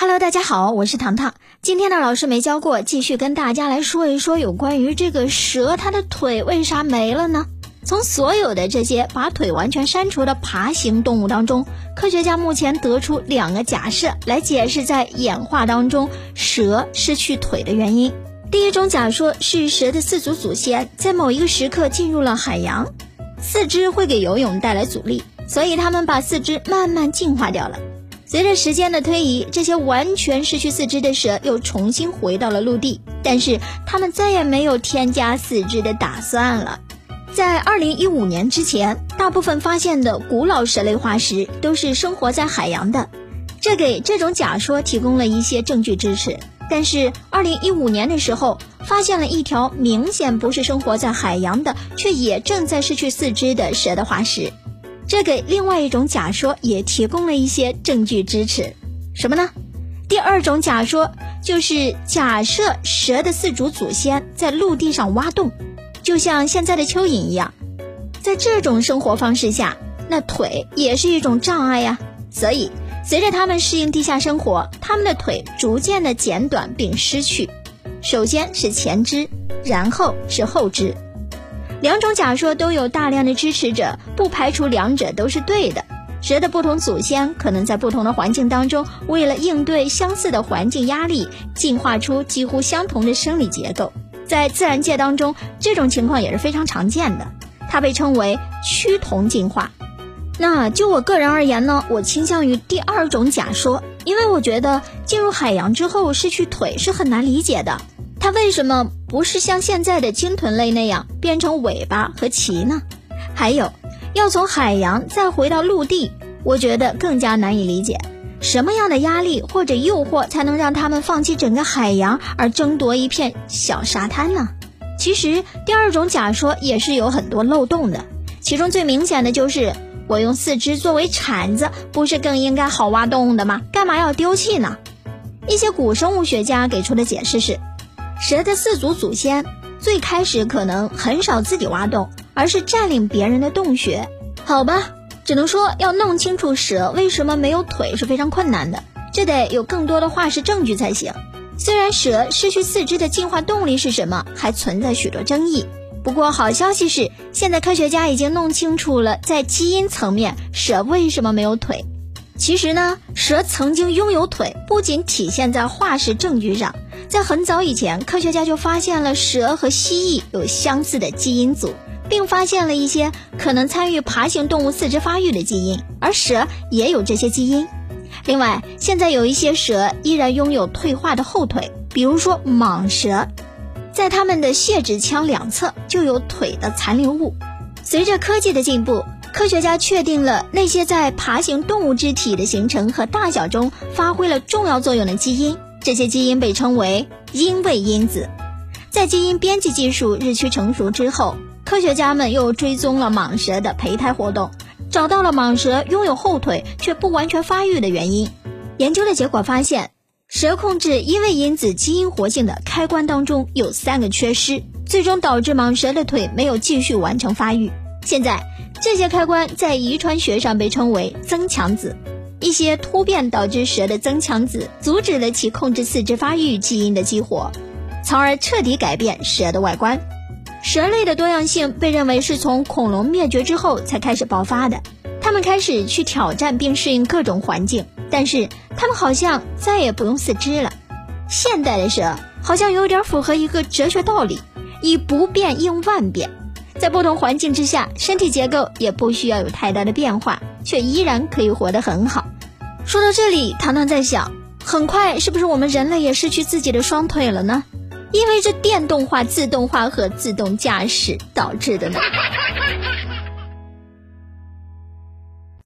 Hello，大家好，我是糖糖。今天的老师没教过，继续跟大家来说一说有关于这个蛇，它的腿为啥没了呢？从所有的这些把腿完全删除的爬行动物当中，科学家目前得出两个假设来解释在演化当中蛇失去腿的原因。第一种假说是蛇的四足祖先在某一个时刻进入了海洋，四肢会给游泳带来阻力，所以它们把四肢慢慢进化掉了。随着时间的推移，这些完全失去四肢的蛇又重新回到了陆地，但是它们再也没有添加四肢的打算了。在二零一五年之前，大部分发现的古老蛇类化石都是生活在海洋的，这给这种假说提供了一些证据支持。但是二零一五年的时候，发现了一条明显不是生活在海洋的，却也正在失去四肢的蛇的化石。这给另外一种假说也提供了一些证据支持，什么呢？第二种假说就是假设蛇的四足祖先在陆地上挖洞，就像现在的蚯蚓一样，在这种生活方式下，那腿也是一种障碍呀。所以，随着它们适应地下生活，它们的腿逐渐的减短并失去，首先是前肢，然后是后肢。两种假说都有大量的支持者，不排除两者都是对的。蛇的不同祖先可能在不同的环境当中，为了应对相似的环境压力，进化出几乎相同的生理结构。在自然界当中，这种情况也是非常常见的，它被称为趋同进化。那就我个人而言呢，我倾向于第二种假说，因为我觉得进入海洋之后失去腿是很难理解的。它为什么不是像现在的鲸豚类那样变成尾巴和鳍呢？还有，要从海洋再回到陆地，我觉得更加难以理解。什么样的压力或者诱惑才能让他们放弃整个海洋而争夺一片小沙滩呢？其实，第二种假说也是有很多漏洞的。其中最明显的就是，我用四肢作为铲子，不是更应该好挖洞的吗？干嘛要丢弃呢？一些古生物学家给出的解释是。蛇的四足祖先最开始可能很少自己挖洞，而是占领别人的洞穴。好吧，只能说要弄清楚蛇为什么没有腿是非常困难的，这得有更多的化石证据才行。虽然蛇失去四肢的进化动力是什么还存在许多争议，不过好消息是，现在科学家已经弄清楚了在基因层面蛇为什么没有腿。其实呢，蛇曾经拥有腿，不仅体现在化石证据上。在很早以前，科学家就发现了蛇和蜥蜴有相似的基因组，并发现了一些可能参与爬行动物四肢发育的基因，而蛇也有这些基因。另外，现在有一些蛇依然拥有退化的后腿，比如说蟒蛇，在它们的泄殖腔两侧就有腿的残留物。随着科技的进步，科学家确定了那些在爬行动物肢体的形成和大小中发挥了重要作用的基因。这些基因被称为因位因子。在基因编辑技术日趋成熟之后，科学家们又追踪了蟒蛇的胚胎活动，找到了蟒蛇拥有后腿却不完全发育的原因。研究的结果发现，蛇控制因位因子基因活性的开关当中有三个缺失，最终导致蟒蛇的腿没有继续完成发育。现在，这些开关在遗传学上被称为增强子。一些突变导致蛇的增强子阻止了其控制四肢发育基因的激活，从而彻底改变蛇的外观。蛇类的多样性被认为是从恐龙灭绝之后才开始爆发的，它们开始去挑战并适应各种环境，但是它们好像再也不用四肢了。现代的蛇好像有点符合一个哲学道理：以不变应万变，在不同环境之下，身体结构也不需要有太大的变化。却依然可以活得很好。说到这里，糖糖在想，很快是不是我们人类也失去自己的双腿了呢？因为这电动化、自动化和自动驾驶导致的呢？